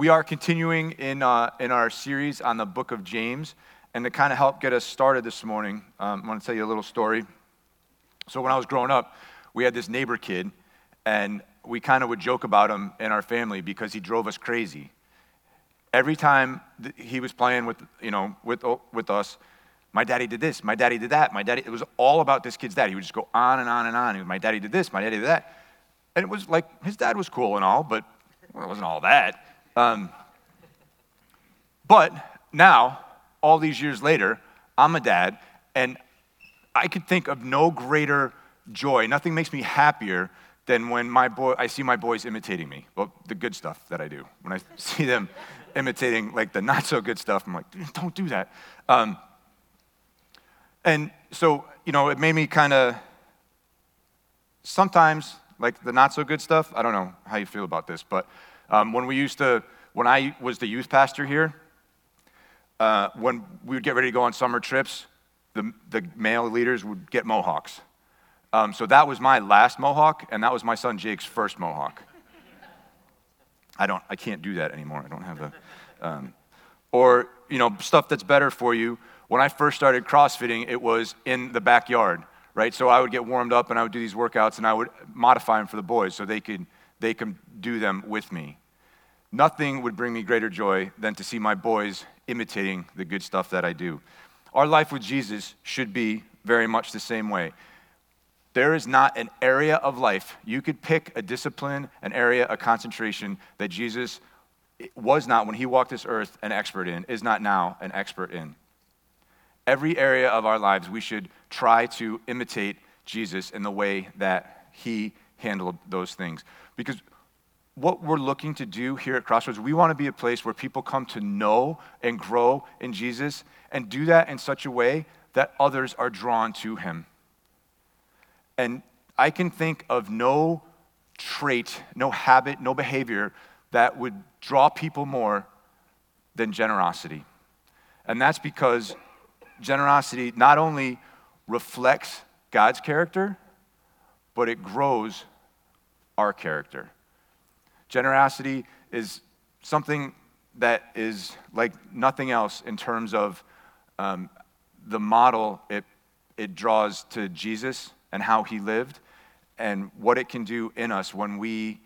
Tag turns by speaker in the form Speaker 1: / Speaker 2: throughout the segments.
Speaker 1: We are continuing in, uh, in our series on the book of James. And to kind of help get us started this morning, um, I want to tell you a little story. So, when I was growing up, we had this neighbor kid, and we kind of would joke about him in our family because he drove us crazy. Every time he was playing with, you know, with, with us, my daddy did this, my daddy did that, my daddy, it was all about this kid's dad. He would just go on and on and on. My daddy did this, my daddy did that. And it was like, his dad was cool and all, but well, it wasn't all that. Um, but now, all these years later, I'm a dad, and I could think of no greater joy. Nothing makes me happier than when my boy, I see my boys imitating me. Well, the good stuff that I do. When I see them imitating like the not so good stuff, I'm like, don't do that. Um, and so, you know, it made me kind of sometimes like the not so good stuff. I don't know how you feel about this, but um, when we used to, when I was the youth pastor here, uh, when we would get ready to go on summer trips, the, the male leaders would get mohawks. Um, so that was my last mohawk, and that was my son Jake's first mohawk. I don't, I can't do that anymore. I don't have the, um, or you know, stuff that's better for you. When I first started CrossFitting, it was in the backyard, right? So I would get warmed up and I would do these workouts and I would modify them for the boys so they could they could do them with me. Nothing would bring me greater joy than to see my boys imitating the good stuff that I do. Our life with Jesus should be very much the same way. There is not an area of life, you could pick a discipline, an area, a concentration that Jesus was not, when he walked this earth, an expert in, is not now an expert in. Every area of our lives, we should try to imitate Jesus in the way that he handled those things. Because what we're looking to do here at Crossroads, we want to be a place where people come to know and grow in Jesus and do that in such a way that others are drawn to him. And I can think of no trait, no habit, no behavior that would draw people more than generosity. And that's because generosity not only reflects God's character, but it grows our character. Generosity is something that is like nothing else in terms of um, the model it, it draws to Jesus and how he lived and what it can do in us when we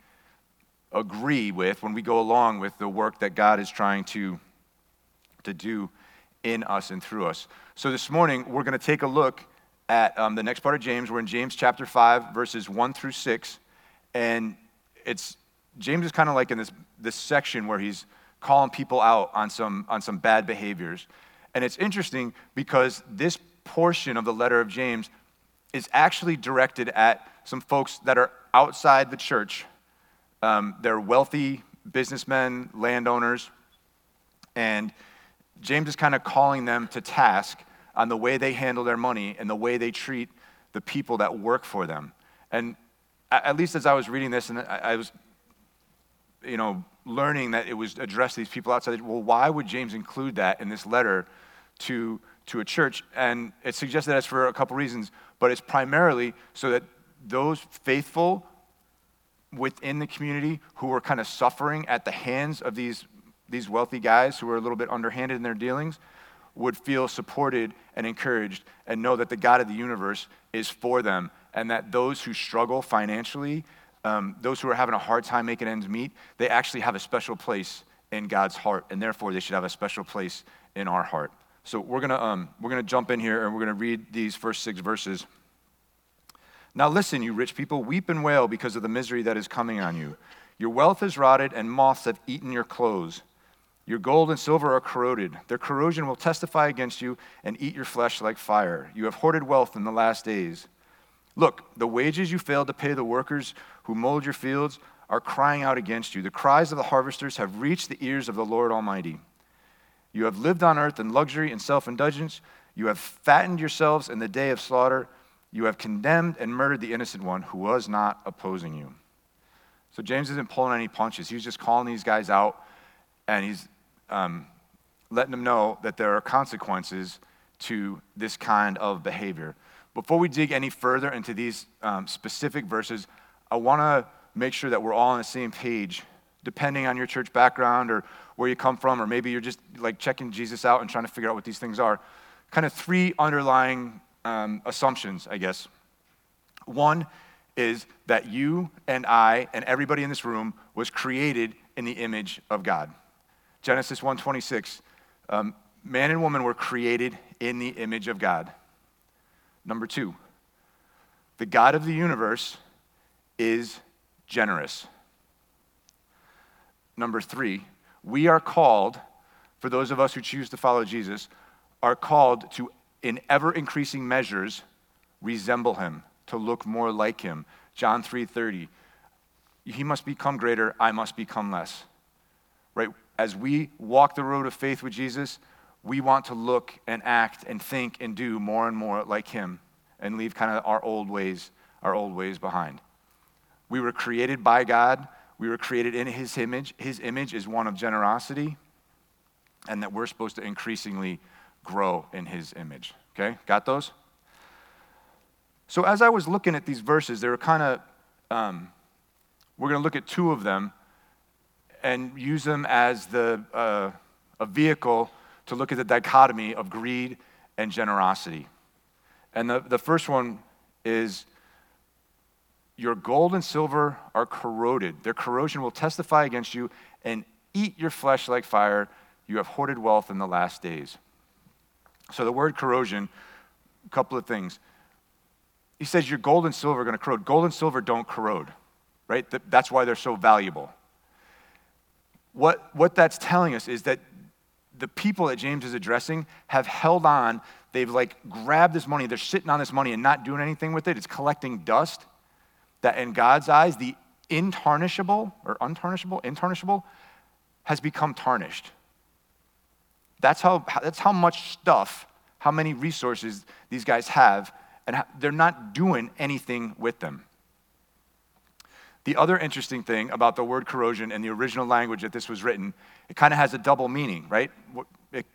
Speaker 1: agree with, when we go along with the work that God is trying to, to do in us and through us. So this morning, we're going to take a look at um, the next part of James. We're in James chapter 5, verses 1 through 6. And it's James is kind of like in this, this section where he's calling people out on some, on some bad behaviors. And it's interesting because this portion of the letter of James is actually directed at some folks that are outside the church. Um, they're wealthy businessmen, landowners, and James is kind of calling them to task on the way they handle their money and the way they treat the people that work for them. And at least as I was reading this, and I was you know, learning that it was addressed to these people outside. Well, why would James include that in this letter to, to a church? And it suggests that it's for a couple reasons, but it's primarily so that those faithful within the community who were kind of suffering at the hands of these, these wealthy guys who were a little bit underhanded in their dealings would feel supported and encouraged and know that the God of the universe is for them and that those who struggle financially um, those who are having a hard time making ends meet, they actually have a special place in God's heart, and therefore they should have a special place in our heart. So we're gonna um, we're gonna jump in here and we're gonna read these first six verses. Now listen, you rich people, weep and wail because of the misery that is coming on you. Your wealth is rotted, and moths have eaten your clothes. Your gold and silver are corroded. Their corrosion will testify against you and eat your flesh like fire. You have hoarded wealth in the last days. Look, the wages you failed to pay the workers who mowed your fields are crying out against you. The cries of the harvesters have reached the ears of the Lord Almighty. You have lived on earth in luxury and self indulgence. You have fattened yourselves in the day of slaughter. You have condemned and murdered the innocent one who was not opposing you. So James isn't pulling any punches. He's just calling these guys out and he's um, letting them know that there are consequences to this kind of behavior. Before we dig any further into these um, specific verses, I want to make sure that we're all on the same page depending on your church background or where you come from, or maybe you're just like checking Jesus out and trying to figure out what these things are. Kind of three underlying um, assumptions, I guess. One is that you and I and everybody in this room was created in the image of God. Genesis 1:26, um, man and woman were created in the image of God. Number two, the God of the universe is generous. Number three, we are called, for those of us who choose to follow Jesus, are called to, in ever increasing measures, resemble him, to look more like him. John 3:30. He must become greater, I must become less. Right? As we walk the road of faith with Jesus, we want to look and act and think and do more and more like him and leave kind of our old ways, our old ways behind. We were created by God. We were created in his image. His image is one of generosity, and that we're supposed to increasingly grow in his image. Okay? Got those? So, as I was looking at these verses, they were kind of, um, we're going to look at two of them and use them as the, uh, a vehicle to look at the dichotomy of greed and generosity. And the, the first one is your gold and silver are corroded. Their corrosion will testify against you and eat your flesh like fire. You have hoarded wealth in the last days. So, the word corrosion, a couple of things. He says your gold and silver are going to corrode. Gold and silver don't corrode, right? That's why they're so valuable. What, what that's telling us is that the people that James is addressing have held on. They've like grabbed this money. They're sitting on this money and not doing anything with it. It's collecting dust. That in God's eyes, the intarnishable or untarnishable, intarnishable, has become tarnished. That's how, that's how much stuff, how many resources these guys have, and they're not doing anything with them. The other interesting thing about the word corrosion and the original language that this was written, it kind of has a double meaning, right? It,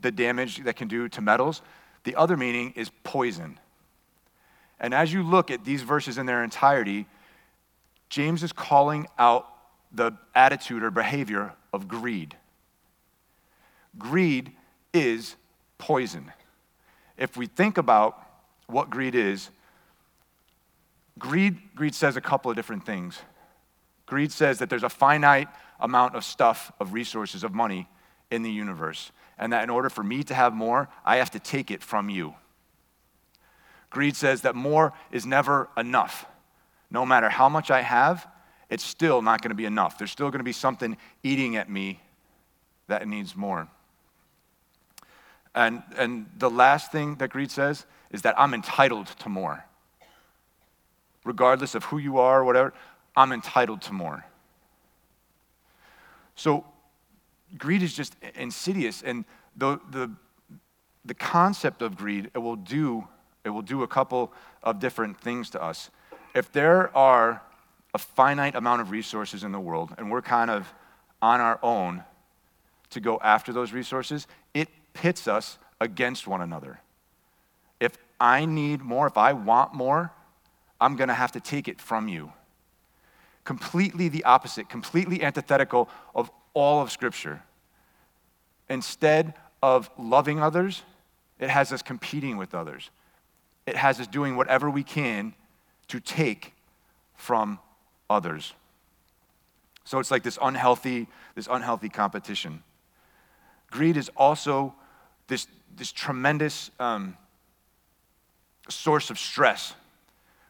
Speaker 1: the damage that can do to metals. The other meaning is poison. And as you look at these verses in their entirety, James is calling out the attitude or behavior of greed. Greed is poison. If we think about what greed is, Greed, greed says a couple of different things. Greed says that there's a finite amount of stuff, of resources, of money in the universe, and that in order for me to have more, I have to take it from you. Greed says that more is never enough. No matter how much I have, it's still not going to be enough. There's still going to be something eating at me that needs more. And, and the last thing that greed says is that I'm entitled to more regardless of who you are or whatever, I'm entitled to more. So greed is just insidious. And the, the, the concept of greed, it will do, it will do a couple of different things to us. If there are a finite amount of resources in the world and we're kind of on our own to go after those resources, it pits us against one another. If I need more, if I want more, I'm going to have to take it from you. Completely the opposite, completely antithetical of all of Scripture. Instead of loving others, it has us competing with others. It has us doing whatever we can to take from others. So it's like this unhealthy, this unhealthy competition. Greed is also this, this tremendous um, source of stress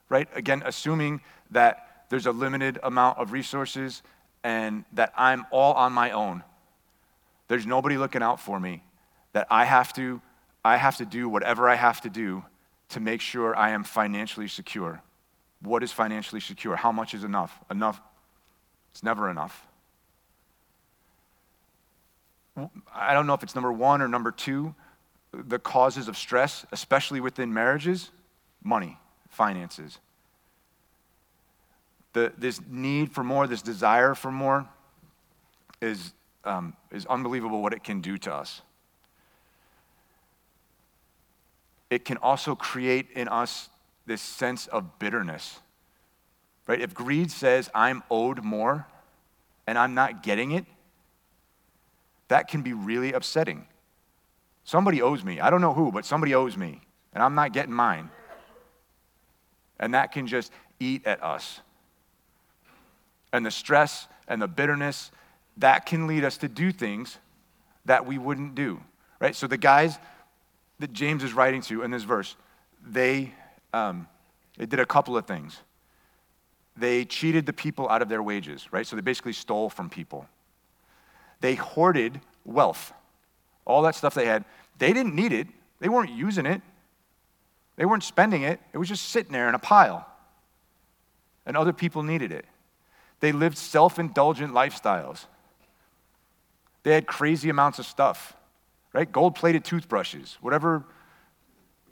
Speaker 1: right? Again, assuming that there's a limited amount of resources and that I'm all on my own. There's nobody looking out for me. That I have to I have to do whatever I have to do to make sure I am financially secure. What is financially secure? How much is enough? Enough. It's never enough. I don't know if it's number 1 or number 2 the causes of stress, especially within marriages, money finances. The, this need for more, this desire for more, is, um, is unbelievable what it can do to us. It can also create in us this sense of bitterness. Right? If greed says, I'm owed more, and I'm not getting it, that can be really upsetting. Somebody owes me. I don't know who, but somebody owes me, and I'm not getting mine. And that can just eat at us. And the stress and the bitterness, that can lead us to do things that we wouldn't do, right? So the guys that James is writing to in this verse, they, um, they did a couple of things. They cheated the people out of their wages, right? So they basically stole from people. They hoarded wealth, all that stuff they had. They didn't need it, they weren't using it, they weren't spending it. It was just sitting there in a pile. And other people needed it. They lived self indulgent lifestyles. They had crazy amounts of stuff, right? Gold plated toothbrushes, whatever,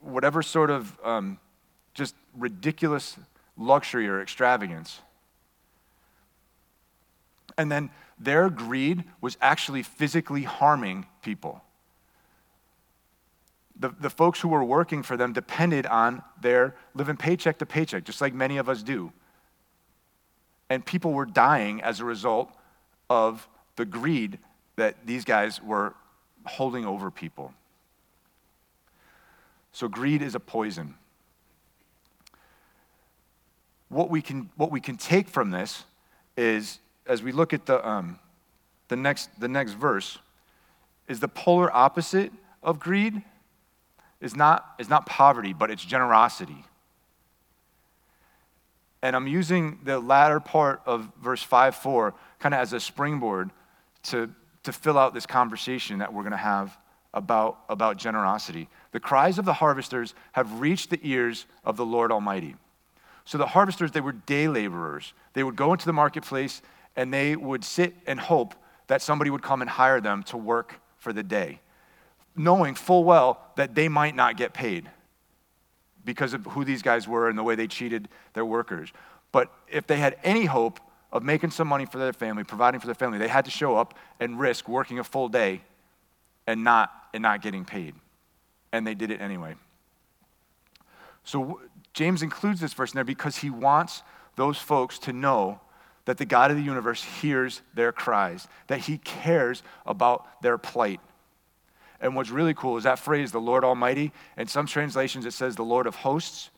Speaker 1: whatever sort of um, just ridiculous luxury or extravagance. And then their greed was actually physically harming people. The, the folks who were working for them depended on their living paycheck to paycheck, just like many of us do. And people were dying as a result of the greed that these guys were holding over people. So, greed is a poison. What we can, what we can take from this is, as we look at the, um, the, next, the next verse, is the polar opposite of greed is not, is not poverty, but it's generosity. And I'm using the latter part of verse 5 4 kind of as a springboard to, to fill out this conversation that we're going to have about, about generosity. The cries of the harvesters have reached the ears of the Lord Almighty. So the harvesters, they were day laborers. They would go into the marketplace and they would sit and hope that somebody would come and hire them to work for the day, knowing full well that they might not get paid because of who these guys were and the way they cheated their workers. But if they had any hope of making some money for their family, providing for their family, they had to show up and risk working a full day and not, and not getting paid. And they did it anyway. So James includes this verse in there because he wants those folks to know that the God of the universe hears their cries, that he cares about their plight. And what's really cool is that phrase, the Lord Almighty. In some translations, it says the Lord of hosts.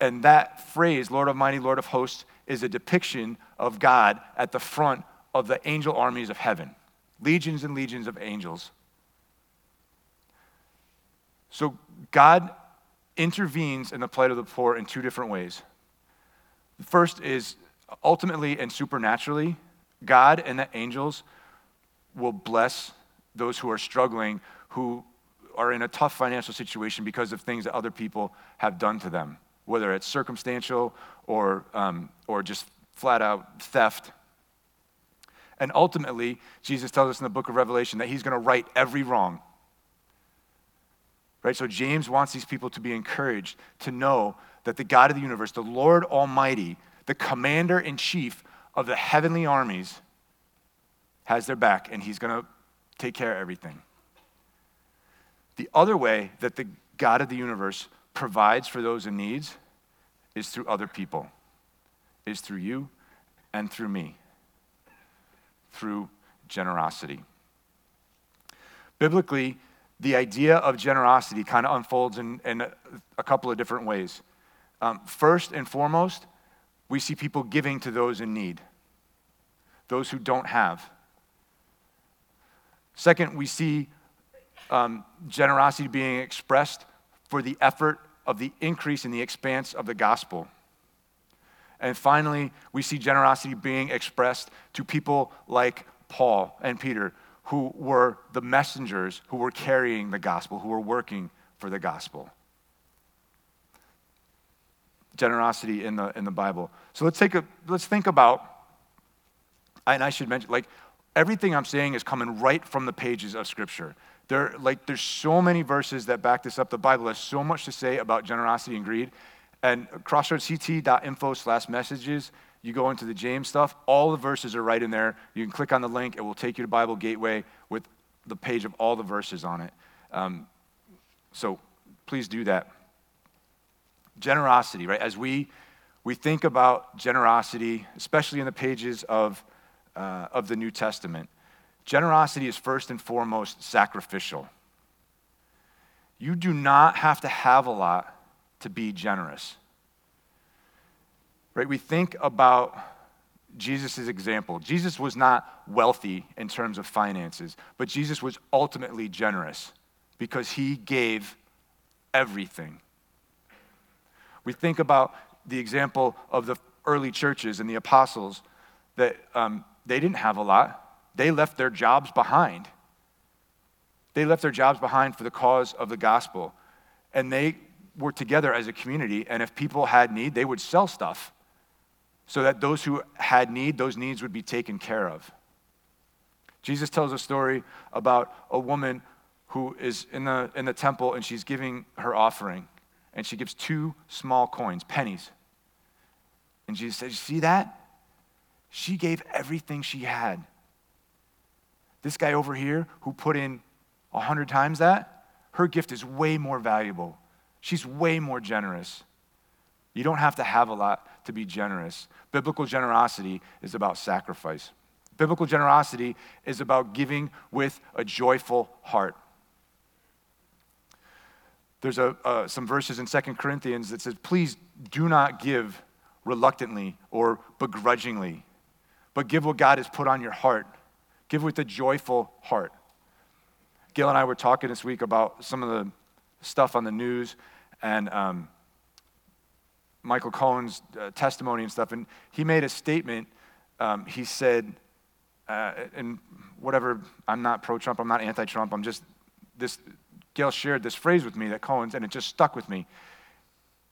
Speaker 1: And that phrase, Lord Almighty, Lord of hosts, is a depiction of God at the front of the angel armies of heaven legions and legions of angels. So God intervenes in the plight of the poor in two different ways. The first is ultimately and supernaturally, God and the angels will bless those who are struggling who are in a tough financial situation because of things that other people have done to them, whether it's circumstantial or, um, or just flat out theft. And ultimately, Jesus tells us in the book of Revelation that he's going to right every wrong. Right? So James wants these people to be encouraged to know that the God of the universe, the Lord Almighty, the commander in chief of the heavenly armies, has their back and he's going to take care of everything. The other way that the God of the universe provides for those in needs is through other people, is through you and through me, through generosity. Biblically, the idea of generosity kind of unfolds in, in a, a, couple of different ways. Um, first and foremost, we see people giving to those in need, those who don't have. Second, we see um, generosity being expressed for the effort of the increase in the expanse of the gospel. And finally, we see generosity being expressed to people like Paul and Peter, who were the messengers who were carrying the gospel, who were working for the gospel. Generosity in the, in the Bible. So let's, take a, let's think about, and I should mention, like, everything I'm saying is coming right from the pages of Scripture. There, like, there's so many verses that back this up. The Bible has so much to say about generosity and greed. And crossroadsct.info slash messages, you go into the James stuff, all the verses are right in there. You can click on the link, it will take you to Bible Gateway with the page of all the verses on it. Um, so please do that. Generosity, right? As we, we think about generosity, especially in the pages of uh, of the New Testament, generosity is first and foremost sacrificial. You do not have to have a lot to be generous. Right? We think about Jesus' example. Jesus was not wealthy in terms of finances, but Jesus was ultimately generous because he gave everything. We think about the example of the early churches and the apostles that um, they didn't have a lot, they left their jobs behind. They left their jobs behind for the cause of the gospel. And they were together as a community, and if people had need, they would sell stuff so that those who had need, those needs would be taken care of. Jesus tells a story about a woman who is in the, in the temple and she's giving her offering, and she gives two small coins, pennies. And Jesus says, You see that? She gave everything she had. This guy over here who put in a hundred times that, her gift is way more valuable. She's way more generous. You don't have to have a lot to be generous. Biblical generosity is about sacrifice. Biblical generosity is about giving with a joyful heart. There's a, uh, some verses in 2 Corinthians that says, please do not give reluctantly or begrudgingly, but give what God has put on your heart. Give with a joyful heart. Gail and I were talking this week about some of the stuff on the news, and um, Michael Cohen's uh, testimony and stuff, and he made a statement. Um, he said, uh, and whatever, I'm not pro Trump, I'm not anti Trump, I'm just, this, Gail shared this phrase with me that Cohen's, and it just stuck with me.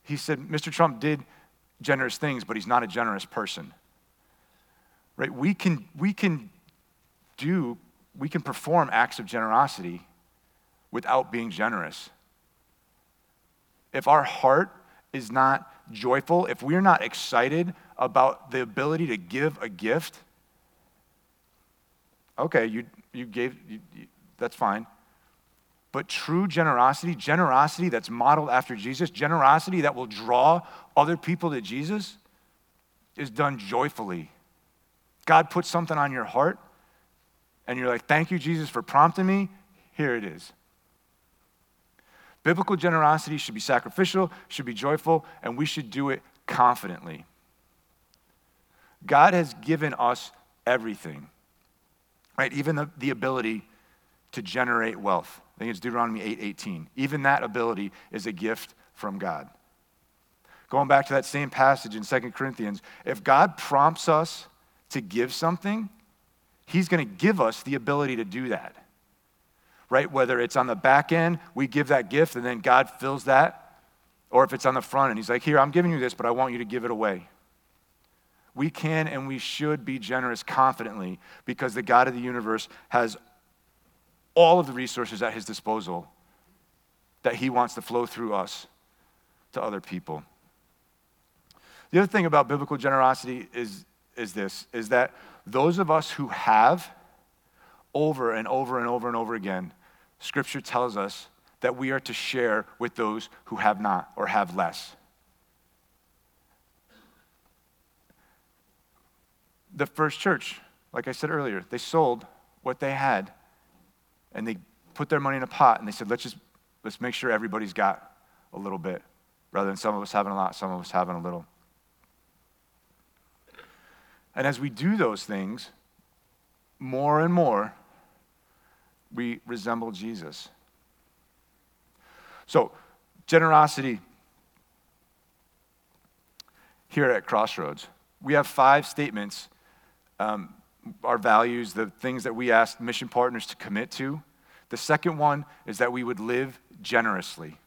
Speaker 1: He said, Mr. Trump did generous things, but he's not a generous person. Right? We can, we can do, we can perform acts of generosity without being generous. If our heart is not joyful, if we're not excited about the ability to give a gift, okay, you, you gave, you, you, that's fine. But true generosity, generosity that's modeled after Jesus, generosity that will draw other people to Jesus, is done joyfully. God puts something on your heart, and you're like, thank you, Jesus, for prompting me. Here it is. Biblical generosity should be sacrificial, should be joyful, and we should do it confidently. God has given us everything, right? Even the, the ability to generate wealth. I think it's Deuteronomy 8 18. Even that ability is a gift from God. Going back to that same passage in 2 Corinthians, if God prompts us to give something, He's going to give us the ability to do that right? Whether it's on the back end, we give that gift and then God fills that, or if it's on the front and He's like, Here, I'm giving you this, but I want you to give it away. We can and we should be generous confidently because the God of the universe has all of the resources at His disposal that He wants to flow through us to other people. The other thing about biblical generosity is, is this is that those of us who have over and over and over and over again, Scripture tells us that we are to share with those who have not or have less. The first church, like I said earlier, they sold what they had and they put their money in a pot and they said, let's just let's make sure everybody's got a little bit rather than some of us having a lot, some of us having a little. And as we do those things, more and more, we resemble Jesus. So, generosity here at Crossroads. We have five statements, um, our values, the things that we ask mission partners to commit to. The second one is that we would live generously.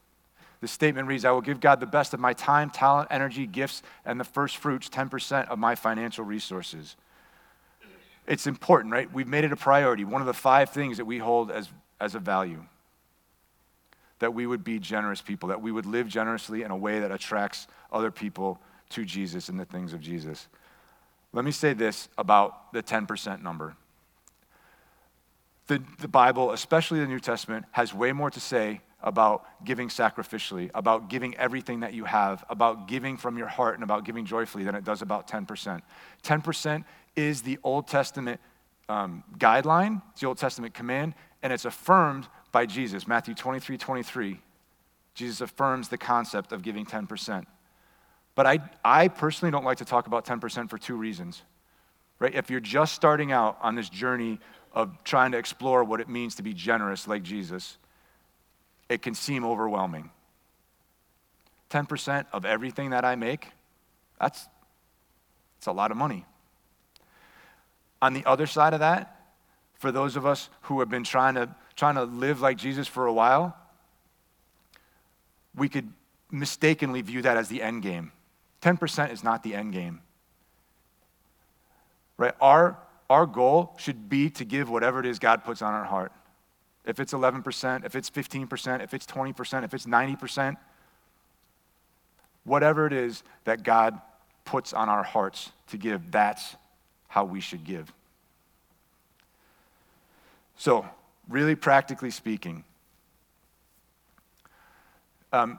Speaker 1: The statement reads I will give God the best of my time, talent, energy, gifts, and the first fruits, 10% of my financial resources it's important, right? We've made it a priority. One of the five things that we hold as, as a value that we would be generous people, that we would live generously in a way that attracts other people to Jesus and the things of Jesus. Let me say this about the 10% number. The, the Bible, especially the New Testament, has way more to say about giving sacrificially, about giving everything that you have, about giving from your heart, and about giving joyfully than it does about 10%. 10% is the Old Testament um, guideline, it's the Old Testament command, and it's affirmed by Jesus. Matthew 23 23. Jesus affirms the concept of giving 10%. But I, I personally don't like to talk about 10% for two reasons. Right? If you're just starting out on this journey of trying to explore what it means to be generous like Jesus, it can seem overwhelming. 10% of everything that I make, that's, that's a lot of money. On the other side of that, for those of us who have been trying to, trying to live like Jesus for a while, we could mistakenly view that as the end game. 10% is not the end game. Right? Our, our goal should be to give whatever it is God puts on our heart. If it's 11%, if it's 15%, if it's 20%, if it's 90%, whatever it is that God puts on our hearts to give, that's how we should give. So, really practically speaking, um,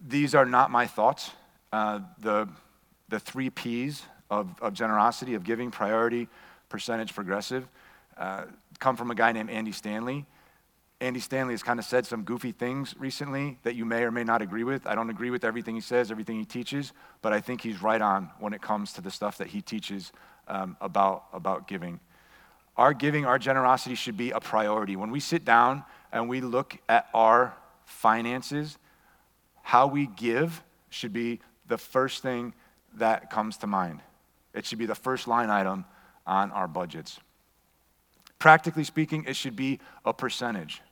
Speaker 1: these are not my thoughts. Uh, the, the three P's of, of generosity, of giving, priority, percentage, progressive, uh, come from a guy named Andy Stanley. Andy Stanley has kind of said some goofy things recently that you may or may not agree with. I don't agree with everything he says, everything he teaches, but I think he's right on when it comes to the stuff that he teaches um, about, about giving. Our giving, our generosity should be a priority. When we sit down and we look at our finances, how we give should be the first thing that comes to mind. It should be the first line item on our budgets. Practically speaking, it should be a percentage.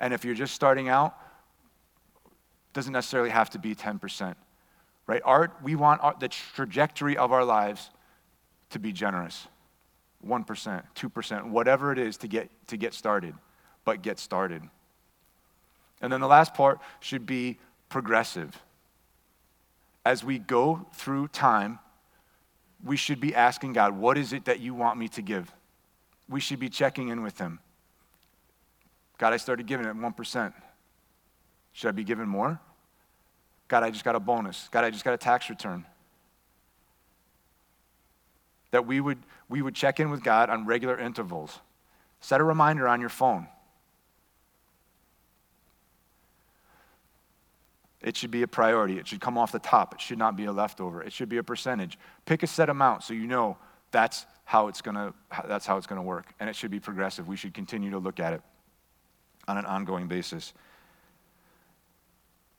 Speaker 1: And if you're just starting out, doesn't necessarily have to be 10%. Right? Art, we want our, the trajectory of our lives to be generous. 1%, 2%, whatever it is to get, to get started, but get started. And then the last part should be progressive as we go through time, we should be asking God, what is it that you want me to give? We should be checking in with Him. God, I started giving at 1%. Should I be giving more? God, I just got a bonus. God, I just got a tax return. That we would, we would check in with God on regular intervals. Set a reminder on your phone. It should be a priority. It should come off the top. It should not be a leftover. It should be a percentage. Pick a set amount so you know that's how it's going to that's how it's going to work and it should be progressive. We should continue to look at it on an ongoing basis.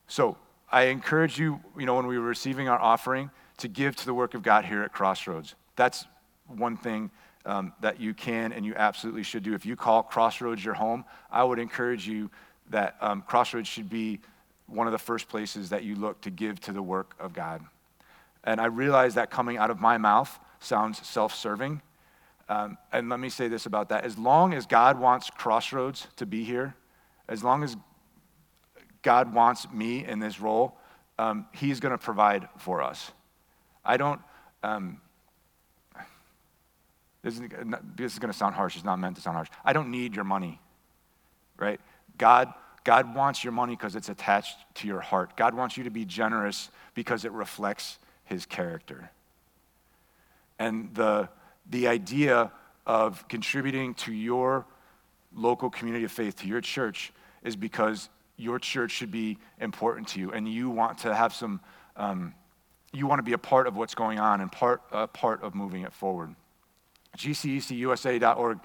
Speaker 1: So, I encourage you, you know, when we were receiving our offering to give to the work of God here at Crossroads. That's one thing um, that you can and you absolutely should do. If you call Crossroads your home, I would encourage you that um, Crossroads should be one of the first places that you look to give to the work of God. And I realize that coming out of my mouth sounds self serving. Um, and let me say this about that. As long as God wants Crossroads to be here, as long as God wants me in this role, um, He's going to provide for us. I don't, um, this is, this is going to sound harsh. It's not meant to sound harsh. I don't need your money, right? God God wants your money because it's attached to your heart. God wants you to be generous because it reflects his character. And the, the idea of contributing to your local community of faith, to your church, is because your church should be important to you and you want to have some, um, you want to be a part of what's going on and part, uh, part of moving it forward. GCECUSA.org,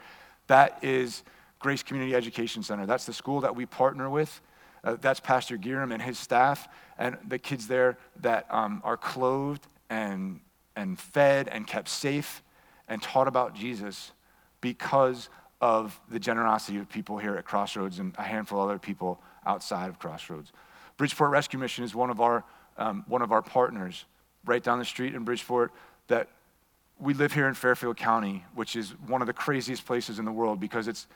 Speaker 1: that is Grace Community Education Center. That's the school that we partner with. Uh, that's Pastor Giram and his staff, and the kids there that um, are clothed and, and fed and kept safe and taught about Jesus because of the generosity of people here at Crossroads and a handful of other people outside of Crossroads. Bridgeport Rescue Mission is one of our, um, one of our partners right down the street in Bridgeport that we live here in Fairfield County, which is one of the craziest places in the world because it's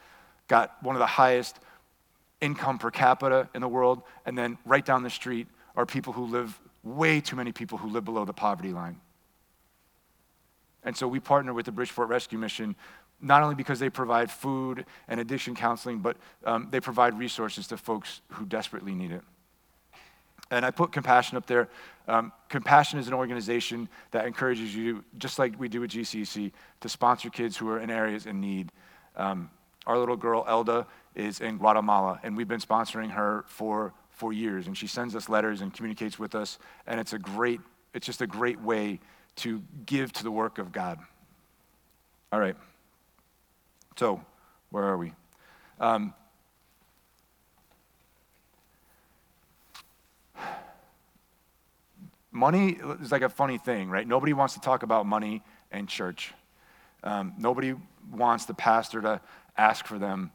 Speaker 1: got one of the highest income per capita in the world, and then right down the street are people who live, way too many people who live below the poverty line. And so we partner with the Bridgeport Rescue Mission not only because they provide food and addiction counseling, but um, they provide resources to folks who desperately need it. And I put Compassion up there. Um, Compassion is an organization that encourages you, just like we do at GCC, to sponsor kids who are in areas in need. Um, our little girl, Elda, is in Guatemala, and we've been sponsoring her for, for years. And she sends us letters and communicates with us, and it's a great, it's just a great way to give to the work of God. All right. So, where are we? Um, money is like a funny thing, right? Nobody wants to talk about money and church. Um, nobody wants the pastor to ask for them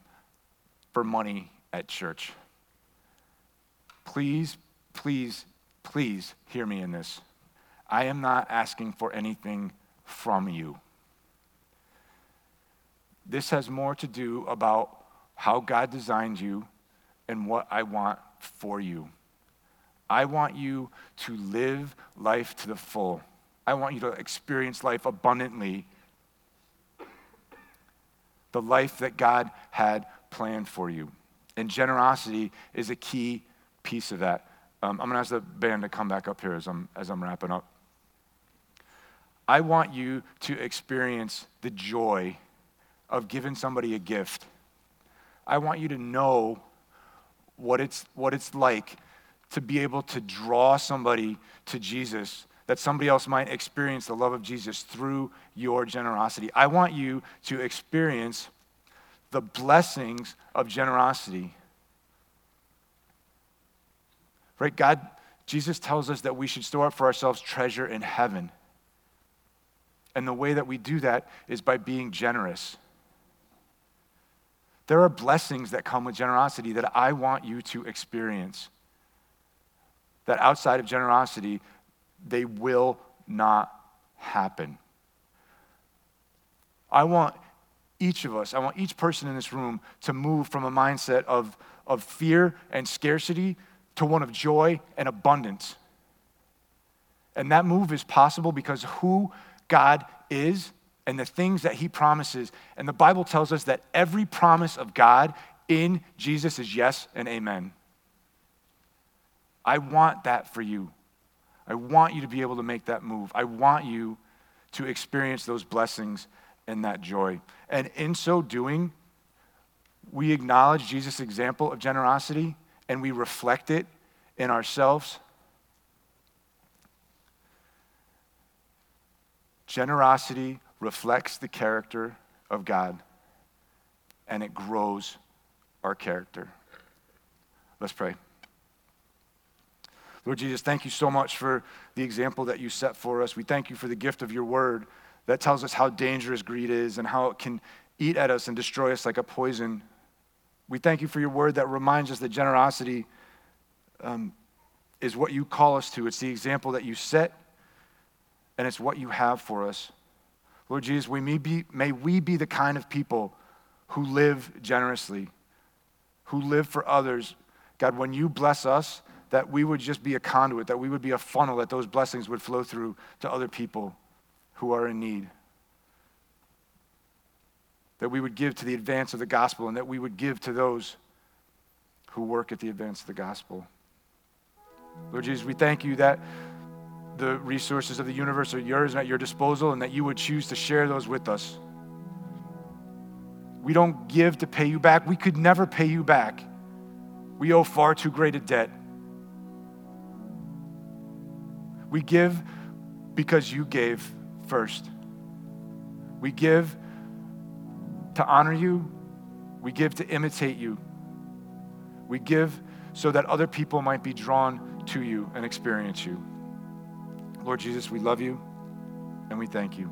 Speaker 1: for money at church. Please, please, please hear me in this. I am not asking for anything from you. This has more to do about how God designed you and what I want for you. I want you to live life to the full. I want you to experience life abundantly. The life that God had planned for you. And generosity is a key piece of that. Um, I'm going to ask the band to come back up here as I'm, as I'm wrapping up. I want you to experience the joy of giving somebody a gift. I want you to know what it's, what it's like to be able to draw somebody to Jesus, that somebody else might experience the love of Jesus through your generosity. I want you to experience the blessings of generosity. Right? God, Jesus tells us that we should store up for ourselves treasure in heaven. And the way that we do that is by being generous. There are blessings that come with generosity that I want you to experience that outside of generosity, they will not happen. I want each of us, I want each person in this room to move from a mindset of, of fear and scarcity to one of joy and abundance. And that move is possible because who God is and the things that He promises. And the Bible tells us that every promise of God in Jesus is yes and amen. I want that for you. I want you to be able to make that move. I want you to experience those blessings and that joy. And in so doing, we acknowledge Jesus' example of generosity and we reflect it in ourselves. Generosity reflects the character of God and it grows our character. Let's pray. Lord Jesus, thank you so much for the example that you set for us. We thank you for the gift of your word that tells us how dangerous greed is and how it can eat at us and destroy us like a poison. We thank you for your word that reminds us that generosity um, is what you call us to. It's the example that you set, and it's what you have for us. Lord Jesus, we may, be, may we be the kind of people who live generously, who live for others. God, when you bless us, that we would just be a conduit, that we would be a funnel, that those blessings would flow through to other people who are in need. That we would give to the advance of the gospel and that we would give to those who work at the advance of the gospel. Lord Jesus, we thank you that the resources of the universe are yours and at your disposal and that you would choose to share those with us. We don't give to pay you back. We could never pay you back. We owe far too great a debt. We give because you gave first. We give to honor you. We give to imitate you. We give so that other people might be drawn to you and experience you. Lord Jesus, we love you and we thank you.